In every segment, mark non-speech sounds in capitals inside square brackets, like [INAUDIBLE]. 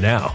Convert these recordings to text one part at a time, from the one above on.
now.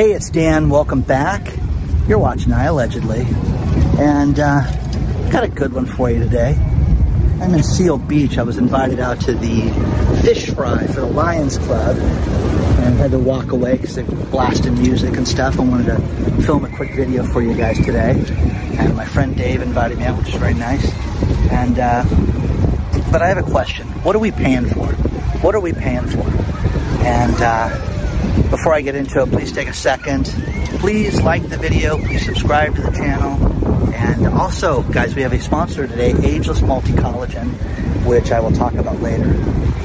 Hey, it's Dan. Welcome back. You're watching I Allegedly. And uh, got a good one for you today. I'm in Seal Beach. I was invited out to the fish fry for the Lions Club and had to walk away because they're blasting music and stuff. I wanted to film a quick video for you guys today. And my friend Dave invited me out, which is very nice. And, uh, but I have a question. What are we paying for? What are we paying for? And, uh, before I get into it, please take a second. Please like the video. Please subscribe to the channel. And also, guys, we have a sponsor today, Ageless Multi Collagen, which I will talk about later.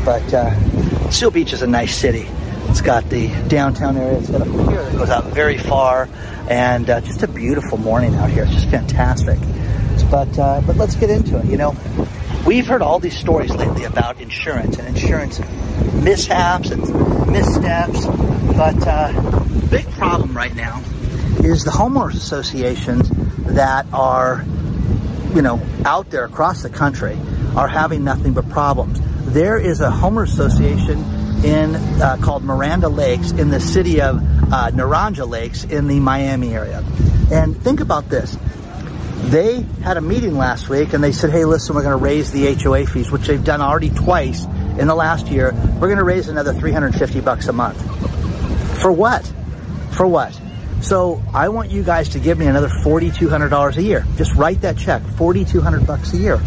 But uh, Seal Beach is a nice city. It's got the downtown area. It's got up here that goes out very far, and uh, just a beautiful morning out here. It's just fantastic. But uh, but let's get into it. You know, we've heard all these stories lately about insurance and insurance mishaps and missteps. But uh, big problem right now is the homeowners associations that are, you know, out there across the country are having nothing but problems. There is a homeowners association in uh, called Miranda Lakes in the city of uh, Naranja Lakes in the Miami area. And think about this. They had a meeting last week and they said, hey, listen, we're going to raise the HOA fees, which they've done already twice in the last year. We're going to raise another 350 bucks a month. For what? For what? So I want you guys to give me another $4,200 a year. Just write that check, 4,200 bucks a year.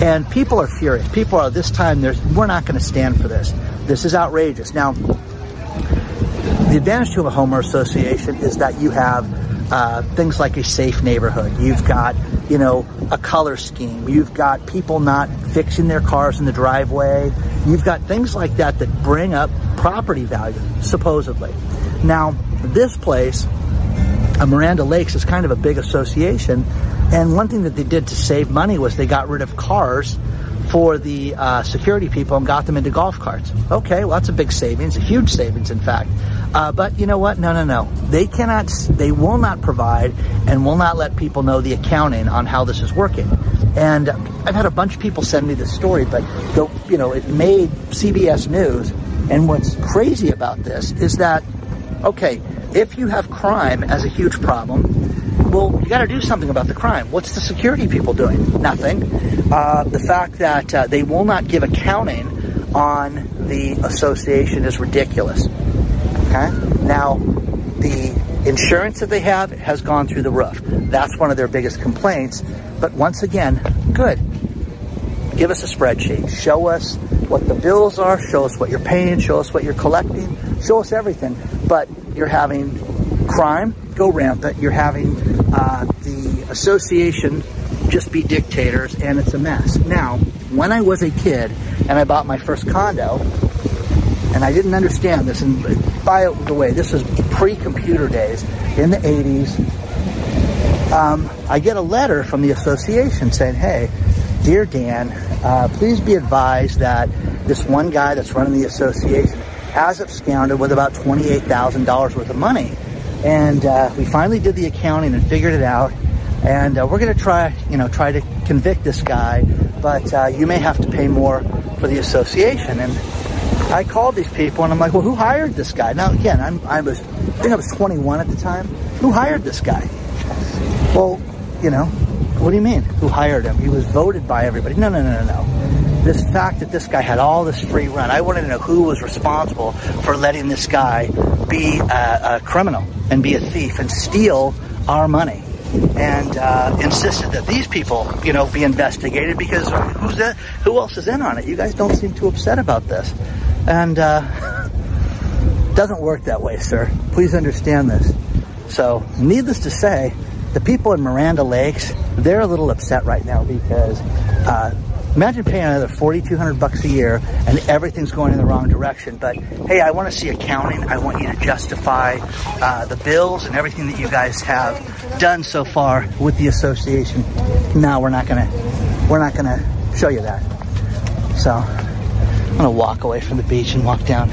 And people are furious. People are this time. There's we're not going to stand for this. This is outrageous. Now, the advantage to a homeowner association is that you have uh, things like a safe neighborhood. You've got, you know, a color scheme. You've got people not fixing their cars in the driveway. You've got things like that that bring up property value, supposedly. Now, this place, uh, Miranda Lakes, is kind of a big association. And one thing that they did to save money was they got rid of cars for the uh, security people and got them into golf carts. Okay, well, that's a big savings, a huge savings, in fact. Uh, but you know what? No, no, no. They cannot, they will not provide and will not let people know the accounting on how this is working. And I've had a bunch of people send me this story, but you know, it made CBS News. And what's crazy about this is that, okay, if you have crime as a huge problem, well, you got to do something about the crime. What's the security people doing? Nothing. Uh, the fact that uh, they will not give accounting on the association is ridiculous. Okay? Now, the insurance that they have has gone through the roof. That's one of their biggest complaints. But once again, good. Give us a spreadsheet. Show us what the bills are. Show us what you're paying. Show us what you're collecting. Show us everything. But you're having crime go rampant. You're having uh, the association just be dictators, and it's a mess. Now, when I was a kid and I bought my first condo, and I didn't understand this, and by the way, this was pre-computer days in the 80s. Um, I get a letter from the association saying, "Hey, dear Dan, uh, please be advised that this one guy that's running the association has absconded with about twenty-eight thousand dollars worth of money." And uh, we finally did the accounting and figured it out. And uh, we're going to try, you know, try to convict this guy, but uh, you may have to pay more for the association. And I called these people and I'm like, well, who hired this guy? Now, again, I'm, I was, I think I was 21 at the time. Who hired this guy? Well, you know, what do you mean? Who hired him? He was voted by everybody. No, no, no, no, no. This fact that this guy had all this free run, I wanted to know who was responsible for letting this guy be a, a criminal and be a thief and steal our money. And uh, insisted that these people, you know, be investigated because who's that? Who else is in on it? You guys don't seem too upset about this, and uh, [LAUGHS] doesn't work that way, sir. Please understand this. So, needless to say, the people in Miranda Lakes, they're a little upset right now because uh, Imagine paying another 4,200 bucks a year and everything's going in the wrong direction. But hey, I want to see accounting. I want you to justify uh, the bills and everything that you guys have done so far with the association. No, we're not gonna, we're not gonna show you that. So I'm gonna walk away from the beach and walk down.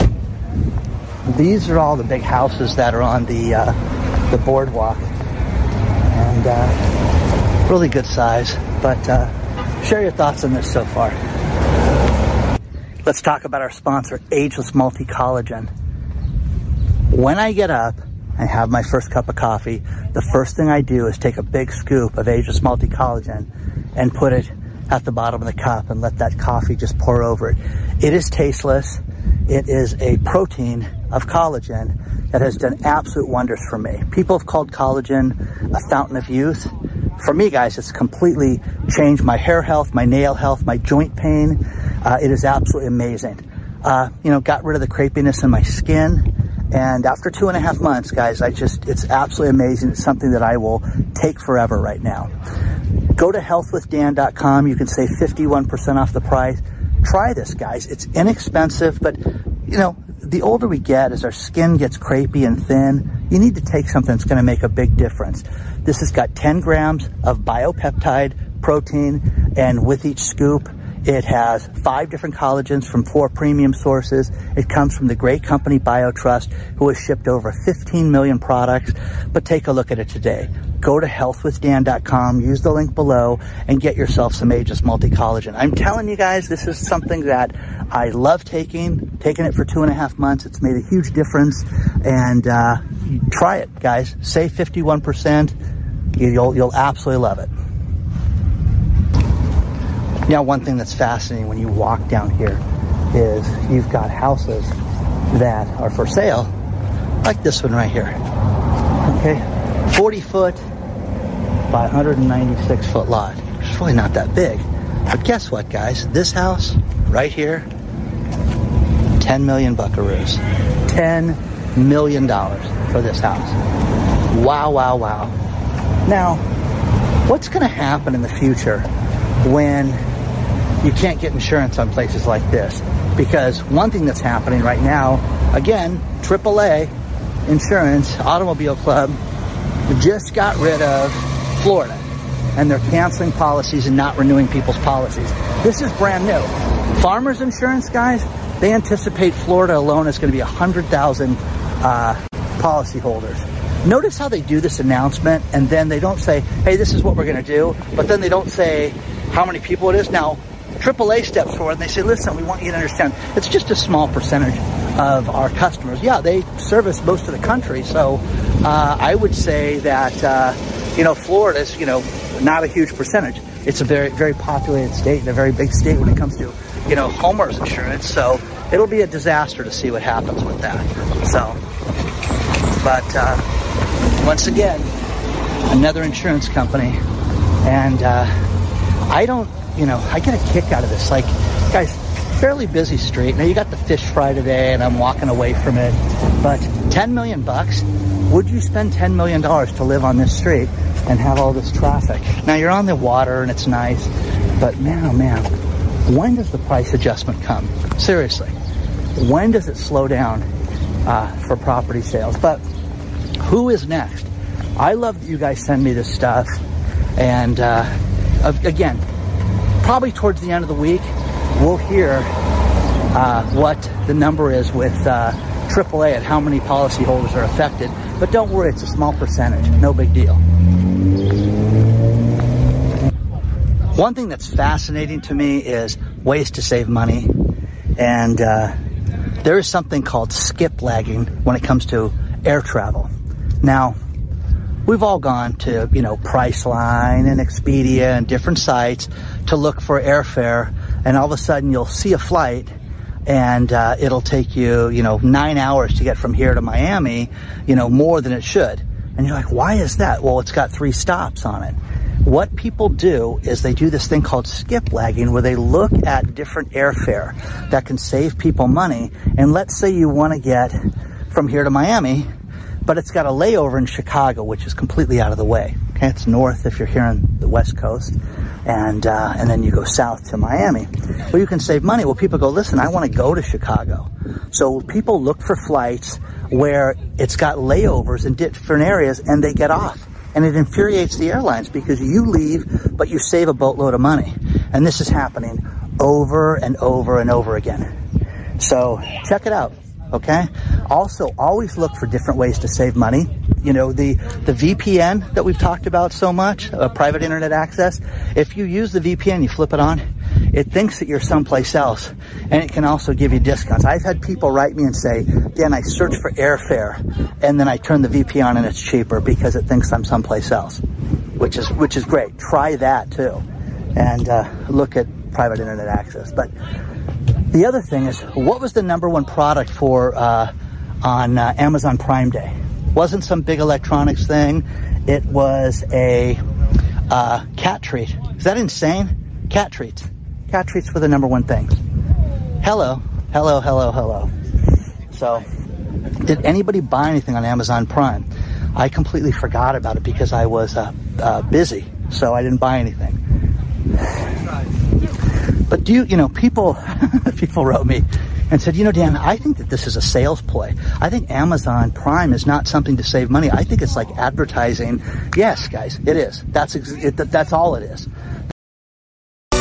These are all the big houses that are on the uh, the boardwalk, and uh, really good size. But uh, share your thoughts on this so far. Let's talk about our sponsor, Ageless Multi Collagen. When I get up and have my first cup of coffee, the first thing I do is take a big scoop of Ageless Multi Collagen and put it at the bottom of the cup and let that coffee just pour over it. It is tasteless. It is a protein of collagen that has done absolute wonders for me. People have called collagen a fountain of youth. For me, guys, it's completely changed my hair health, my nail health, my joint pain. Uh, it is absolutely amazing. Uh, you know, got rid of the crepiness in my skin. And after two and a half months, guys, I just, it's absolutely amazing. It's something that I will take forever right now. Go to healthwithdan.com. You can save 51% off the price. Try this, guys. It's inexpensive, but you know, the older we get, as our skin gets crepey and thin, you need to take something that's going to make a big difference. This has got 10 grams of biopeptide protein, and with each scoop, it has five different collagens from four premium sources. It comes from the great company BioTrust, who has shipped over 15 million products. But take a look at it today. Go to healthwithdan.com, use the link below, and get yourself some Ageless Multi Collagen. I'm telling you guys, this is something that I love taking. Taking it for two and a half months, it's made a huge difference. And uh, try it, guys. Save 51%. You'll, you'll absolutely love it. Now, one thing that's fascinating when you walk down here is you've got houses that are for sale, like this one right here. Okay, 40 foot by 196 foot lot. It's really not that big. But guess what, guys? This house right here, 10 million buckaroos. 10 million dollars for this house. Wow, wow, wow. Now, what's going to happen in the future when you can't get insurance on places like this. Because one thing that's happening right now, again, AAA Insurance Automobile Club just got rid of Florida and they're canceling policies and not renewing people's policies. This is brand new. Farmers insurance guys, they anticipate Florida alone is going to be 100,000 uh, policyholders. Notice how they do this announcement and then they don't say, hey, this is what we're going to do, but then they don't say how many people it is. Now, AAA steps forward and they say, listen, we want you to understand it's just a small percentage of our customers. Yeah, they service most of the country. So uh, I would say that, uh, you know, Florida is, you know, not a huge percentage. It's a very, very populated state and a very big state when it comes to, you know, homeowners insurance. So it'll be a disaster to see what happens with that. So, but uh, once again, another insurance company. And uh, I don't you know, I get a kick out of this. Like, guys, fairly busy street. Now you got the fish fry today, and I'm walking away from it. But 10 million bucks. Would you spend 10 million dollars to live on this street and have all this traffic? Now you're on the water and it's nice, but man, oh man, when does the price adjustment come? Seriously, when does it slow down uh, for property sales? But who is next? I love that you guys send me this stuff, and uh, again, probably towards the end of the week, we'll hear uh, what the number is with uh, AAA and how many policyholders are affected. But don't worry, it's a small percentage. No big deal. One thing that's fascinating to me is ways to save money. And uh, there is something called skip lagging when it comes to air travel. Now, we've all gone to, you know, Priceline and Expedia and different sites to look for airfare, and all of a sudden you'll see a flight and uh, it'll take you, you know, nine hours to get from here to Miami, you know, more than it should. And you're like, why is that? Well, it's got three stops on it. What people do is they do this thing called skip lagging where they look at different airfare that can save people money. And let's say you want to get from here to Miami, but it's got a layover in Chicago, which is completely out of the way. It's north if you're here on the west coast, and uh, and then you go south to Miami. Well, you can save money. Well, people go, listen, I want to go to Chicago, so people look for flights where it's got layovers in different areas, and they get off. And it infuriates the airlines because you leave, but you save a boatload of money. And this is happening over and over and over again. So check it out. Okay. Also, always look for different ways to save money. You know, the, the VPN that we've talked about so much, uh, private internet access. If you use the VPN, you flip it on, it thinks that you're someplace else and it can also give you discounts. I've had people write me and say, Dan, I search for airfare and then I turn the VPN on and it's cheaper because it thinks I'm someplace else, which is, which is great. Try that too and uh, look at private internet access. But the other thing is, what was the number one product for uh, on uh, Amazon Prime Day? Wasn't some big electronics thing. It was a uh, cat treat. Is that insane? Cat treats. Cat treats were the number one thing. Hello, hello, hello, hello. So, did anybody buy anything on Amazon Prime? I completely forgot about it because I was uh, uh, busy, so I didn't buy anything. But do you, you know, people, [LAUGHS] people wrote me and said, you know, Dan, I think that this is a sales play. I think Amazon Prime is not something to save money. I think it's like advertising. Yes, guys, it is. That's ex- it, that's all it is.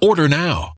Order now.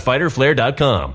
www.fighterflare.com.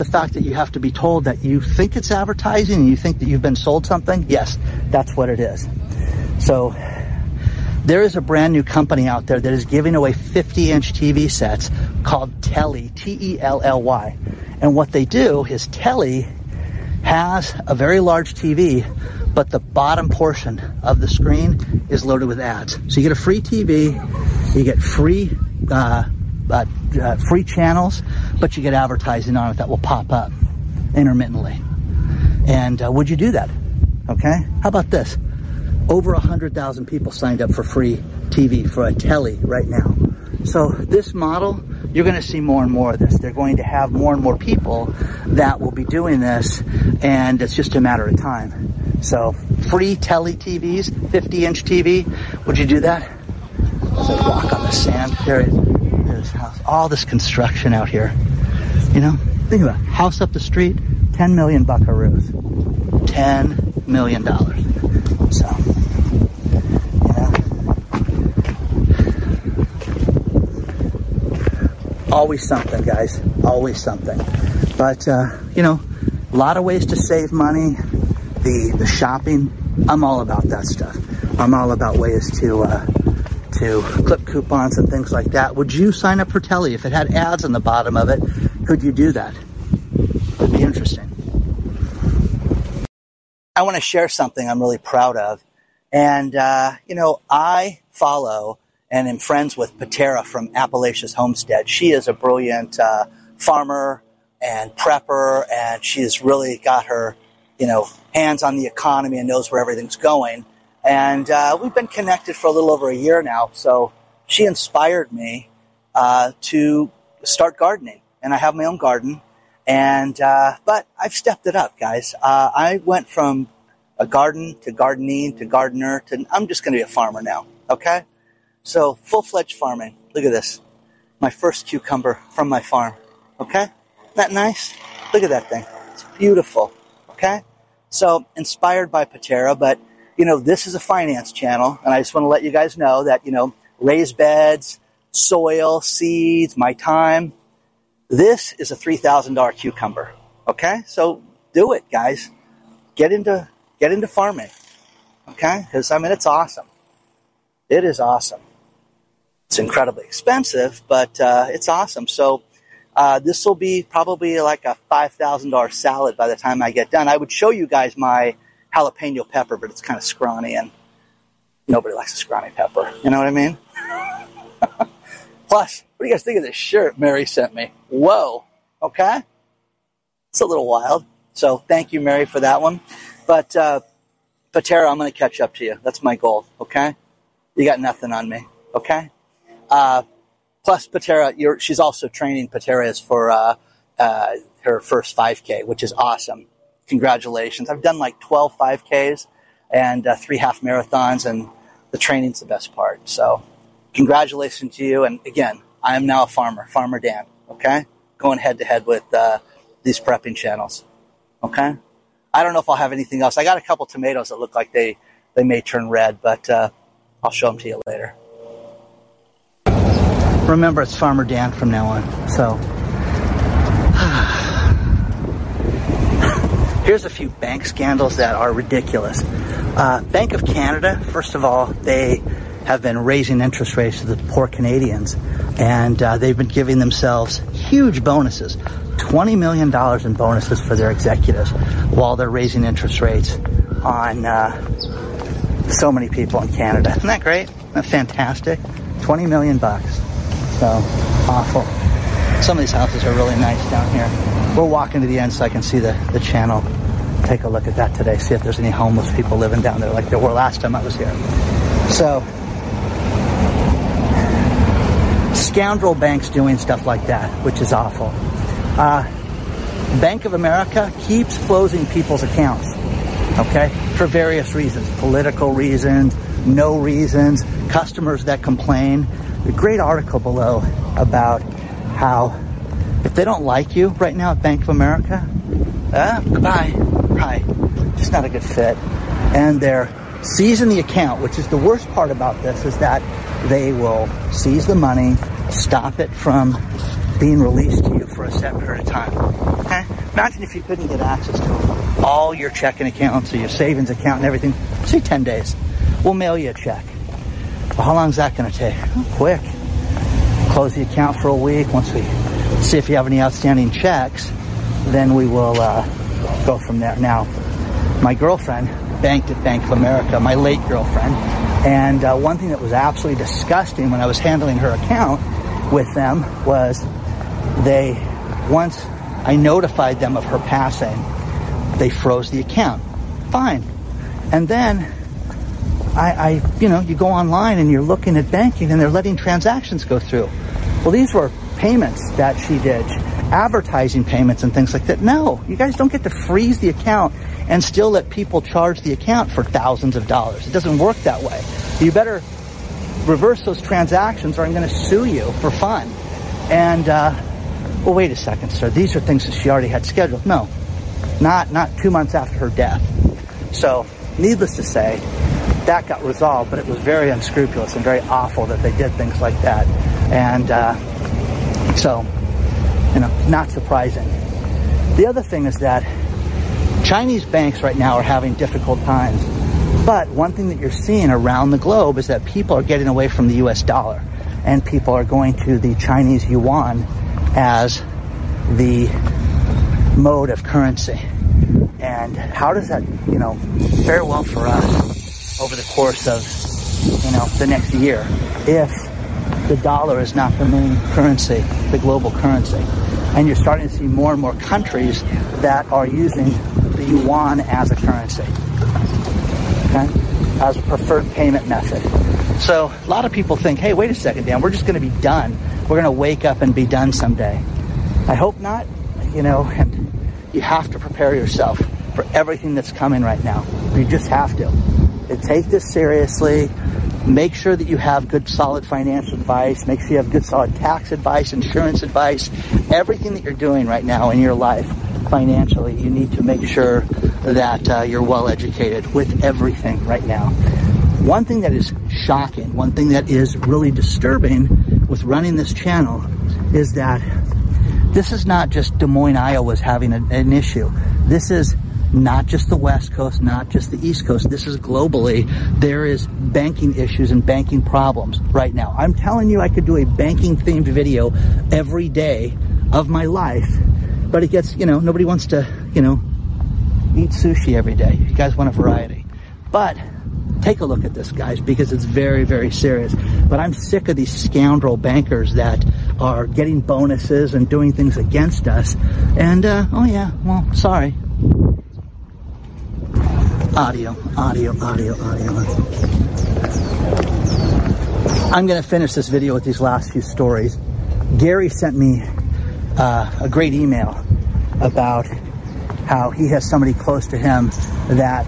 The fact that you have to be told that you think it's advertising and you think that you've been sold something, yes, that's what it is. So there is a brand new company out there that is giving away 50 inch TV sets called Telly, T E L L Y. And what they do is Telly has a very large TV, but the bottom portion of the screen is loaded with ads. So you get a free TV, you get free uh, uh, uh, free channels, but you get advertising on it that will pop up intermittently. And uh, would you do that? Okay. How about this? Over 100,000 people signed up for free TV for a telly right now. So this model, you're going to see more and more of this. They're going to have more and more people that will be doing this, and it's just a matter of time. So free telly TVs, 50 inch TV. Would you do that? I walk on the sand, there, there's house, all this construction out here. You know, think about it. House up the street, 10 million buckaroos. 10 million dollars. So, always something, guys. Always something. But uh, you know, a lot of ways to save money. The the shopping. I'm all about that stuff. I'm all about ways to uh, to clip coupons and things like that. Would you sign up for Telly if it had ads on the bottom of it? Could you do that? It'd be interesting. I want to share something I'm really proud of, and uh, you know, I follow and am friends with Patera from Appalachia's Homestead. She is a brilliant uh, farmer and prepper, and she's really got her, you know, hands on the economy and knows where everything's going. And uh, we've been connected for a little over a year now. So she inspired me uh, to start gardening, and I have my own garden. And uh, but I've stepped it up, guys. Uh, I went from a garden to gardening to gardener to I'm just going to be a farmer now. Okay. So full fledged farming. Look at this. My first cucumber from my farm. Okay? Isn't that nice? Look at that thing. It's beautiful. Okay? So inspired by Patera, but you know, this is a finance channel, and I just want to let you guys know that, you know, raised beds, soil, seeds, my time. This is a $3,000 cucumber. Okay? So do it, guys. Get into, get into farming. Okay? Because, I mean, it's awesome. It is awesome. It's incredibly expensive, but uh, it's awesome. So uh, this will be probably like a five thousand dollar salad by the time I get done. I would show you guys my jalapeno pepper, but it's kind of scrawny, and nobody likes a scrawny pepper. You know what I mean? [LAUGHS] Plus, what do you guys think of this shirt Mary sent me? Whoa, okay, it's a little wild. So thank you, Mary, for that one. But uh, Patera, I'm going to catch up to you. That's my goal. Okay, you got nothing on me. Okay. Uh, plus, Patera, she's also training Patera's for uh, uh, her first 5K, which is awesome. Congratulations. I've done like 12 5Ks and uh, three half marathons, and the training's the best part. So, congratulations to you. And again, I am now a farmer, Farmer Dan, okay? Going head to head with uh, these prepping channels, okay? I don't know if I'll have anything else. I got a couple tomatoes that look like they, they may turn red, but uh, I'll show them to you later. Remember, it's Farmer Dan from now on. So, here's a few bank scandals that are ridiculous. Uh, bank of Canada, first of all, they have been raising interest rates to the poor Canadians, and uh, they've been giving themselves huge bonuses. $20 million in bonuses for their executives while they're raising interest rates on uh, so many people in Canada. Isn't that great? Isn't that fantastic? 20 million bucks. So awful. Some of these houses are really nice down here. We're walking to the end so I can see the, the channel. Take a look at that today. See if there's any homeless people living down there like there were last time I was here. So scoundrel banks doing stuff like that, which is awful. Uh, Bank of America keeps closing people's accounts, okay, for various reasons political reasons, no reasons, customers that complain a great article below about how if they don't like you right now at Bank of America, uh, goodbye, right, just not a good fit. And they're seizing the account, which is the worst part about this, is that they will seize the money, stop it from being released to you for a set period of time. Okay? Imagine if you couldn't get access to all your checking accounts or your savings account and everything. Say 10 days. We'll mail you a check. Well, how long is that going to take? Quick. Close the account for a week. Once we see if you have any outstanding checks, then we will uh, go from there. Now, my girlfriend banked at Bank of America, my late girlfriend. And uh, one thing that was absolutely disgusting when I was handling her account with them was they, once I notified them of her passing, they froze the account. Fine. And then I, I, you know, you go online and you're looking at banking and they're letting transactions go through. Well, these were payments that she did, advertising payments and things like that. No, you guys don't get to freeze the account and still let people charge the account for thousands of dollars. It doesn't work that way. You better reverse those transactions or I'm going to sue you for fun. And, uh, well, wait a second, sir. These are things that she already had scheduled. No, not, not two months after her death. So, needless to say, that got resolved, but it was very unscrupulous and very awful that they did things like that. And uh, so, you know, not surprising. The other thing is that Chinese banks right now are having difficult times. But one thing that you're seeing around the globe is that people are getting away from the US dollar and people are going to the Chinese yuan as the mode of currency. And how does that, you know, fare well for us over the course of, you know, the next year if the dollar is not the main currency, the global currency? And you're starting to see more and more countries that are using the yuan as a currency, okay, as a preferred payment method. So a lot of people think, hey, wait a second, Dan, we're just going to be done. We're going to wake up and be done someday. I hope not, you know, and you have to prepare yourself for everything that's coming right now. You just have to. And take this seriously. Make sure that you have good, solid financial advice. Make sure you have good, solid tax advice, insurance advice. Everything that you're doing right now in your life financially, you need to make sure that uh, you're well educated with everything right now. One thing that is shocking, one thing that is really disturbing with running this channel is that this is not just Des Moines, Iowa's having an, an issue. This is not just the West Coast, not just the East Coast. This is globally. There is banking issues and banking problems right now. I'm telling you, I could do a banking themed video every day of my life, but it gets, you know, nobody wants to, you know, eat sushi every day. You guys want a variety. But take a look at this, guys, because it's very, very serious. But I'm sick of these scoundrel bankers that are getting bonuses and doing things against us. And, uh, oh yeah, well, sorry. Audio, audio, audio, audio. I'm going to finish this video with these last few stories. Gary sent me uh, a great email about how he has somebody close to him that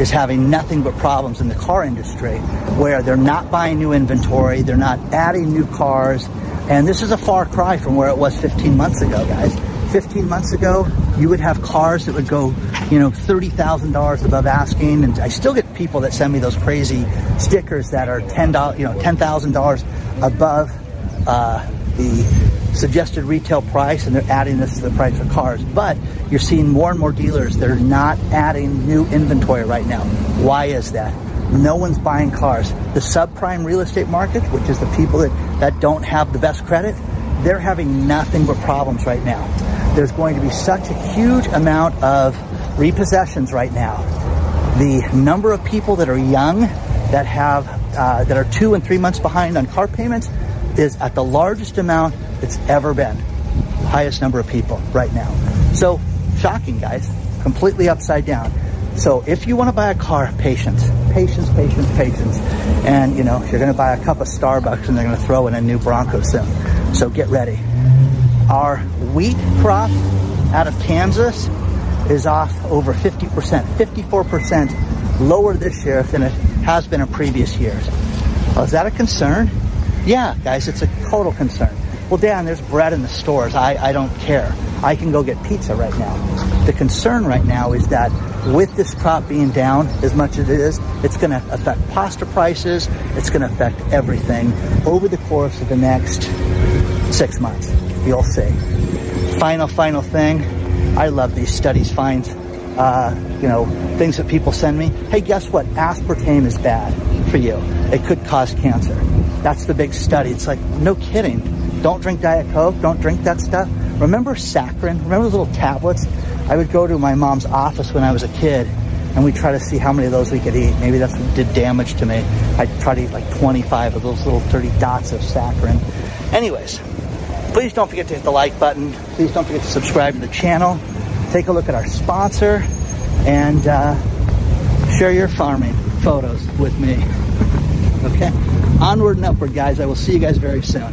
is having nothing but problems in the car industry where they're not buying new inventory, they're not adding new cars, and this is a far cry from where it was 15 months ago, guys. 15 months ago, you would have cars that would go, you know, $30,000 above asking. And I still get people that send me those crazy stickers that are $10, you know, $10,000 above uh, the suggested retail price and they're adding this to the price of cars. But you're seeing more and more dealers that are not adding new inventory right now. Why is that? No one's buying cars. The subprime real estate market, which is the people that, that don't have the best credit, they're having nothing but problems right now. There's going to be such a huge amount of repossessions right now. The number of people that are young that have uh, that are two and three months behind on car payments is at the largest amount it's ever been. Highest number of people right now. So shocking, guys. Completely upside down. So if you want to buy a car, patience, patience, patience, patience. And you know, you're going to buy a cup of Starbucks and they're going to throw in a new Bronco soon. So get ready. Our wheat crop out of Kansas is off over 50%, 54% lower this year than it has been in previous years. Well, is that a concern? Yeah, guys, it's a total concern. Well, Dan, there's bread in the stores. I, I don't care. I can go get pizza right now. The concern right now is that with this crop being down as much as it is, it's going to affect pasta prices. It's going to affect everything over the course of the next six months. You'll see. Final, final thing. I love these studies finds, uh, you know, things that people send me. Hey, guess what? Aspartame is bad for you. It could cause cancer. That's the big study. It's like, no kidding. Don't drink Diet Coke. Don't drink that stuff. Remember saccharin? Remember those little tablets? I would go to my mom's office when I was a kid and we try to see how many of those we could eat. Maybe that's what did damage to me. I try to eat like 25 of those little 30 dots of saccharin. Anyways, please don't forget to hit the like button. Please don't forget to subscribe to the channel. Take a look at our sponsor and uh, share your farming photos with me. [LAUGHS] okay? Onward and upward, guys. I will see you guys very soon.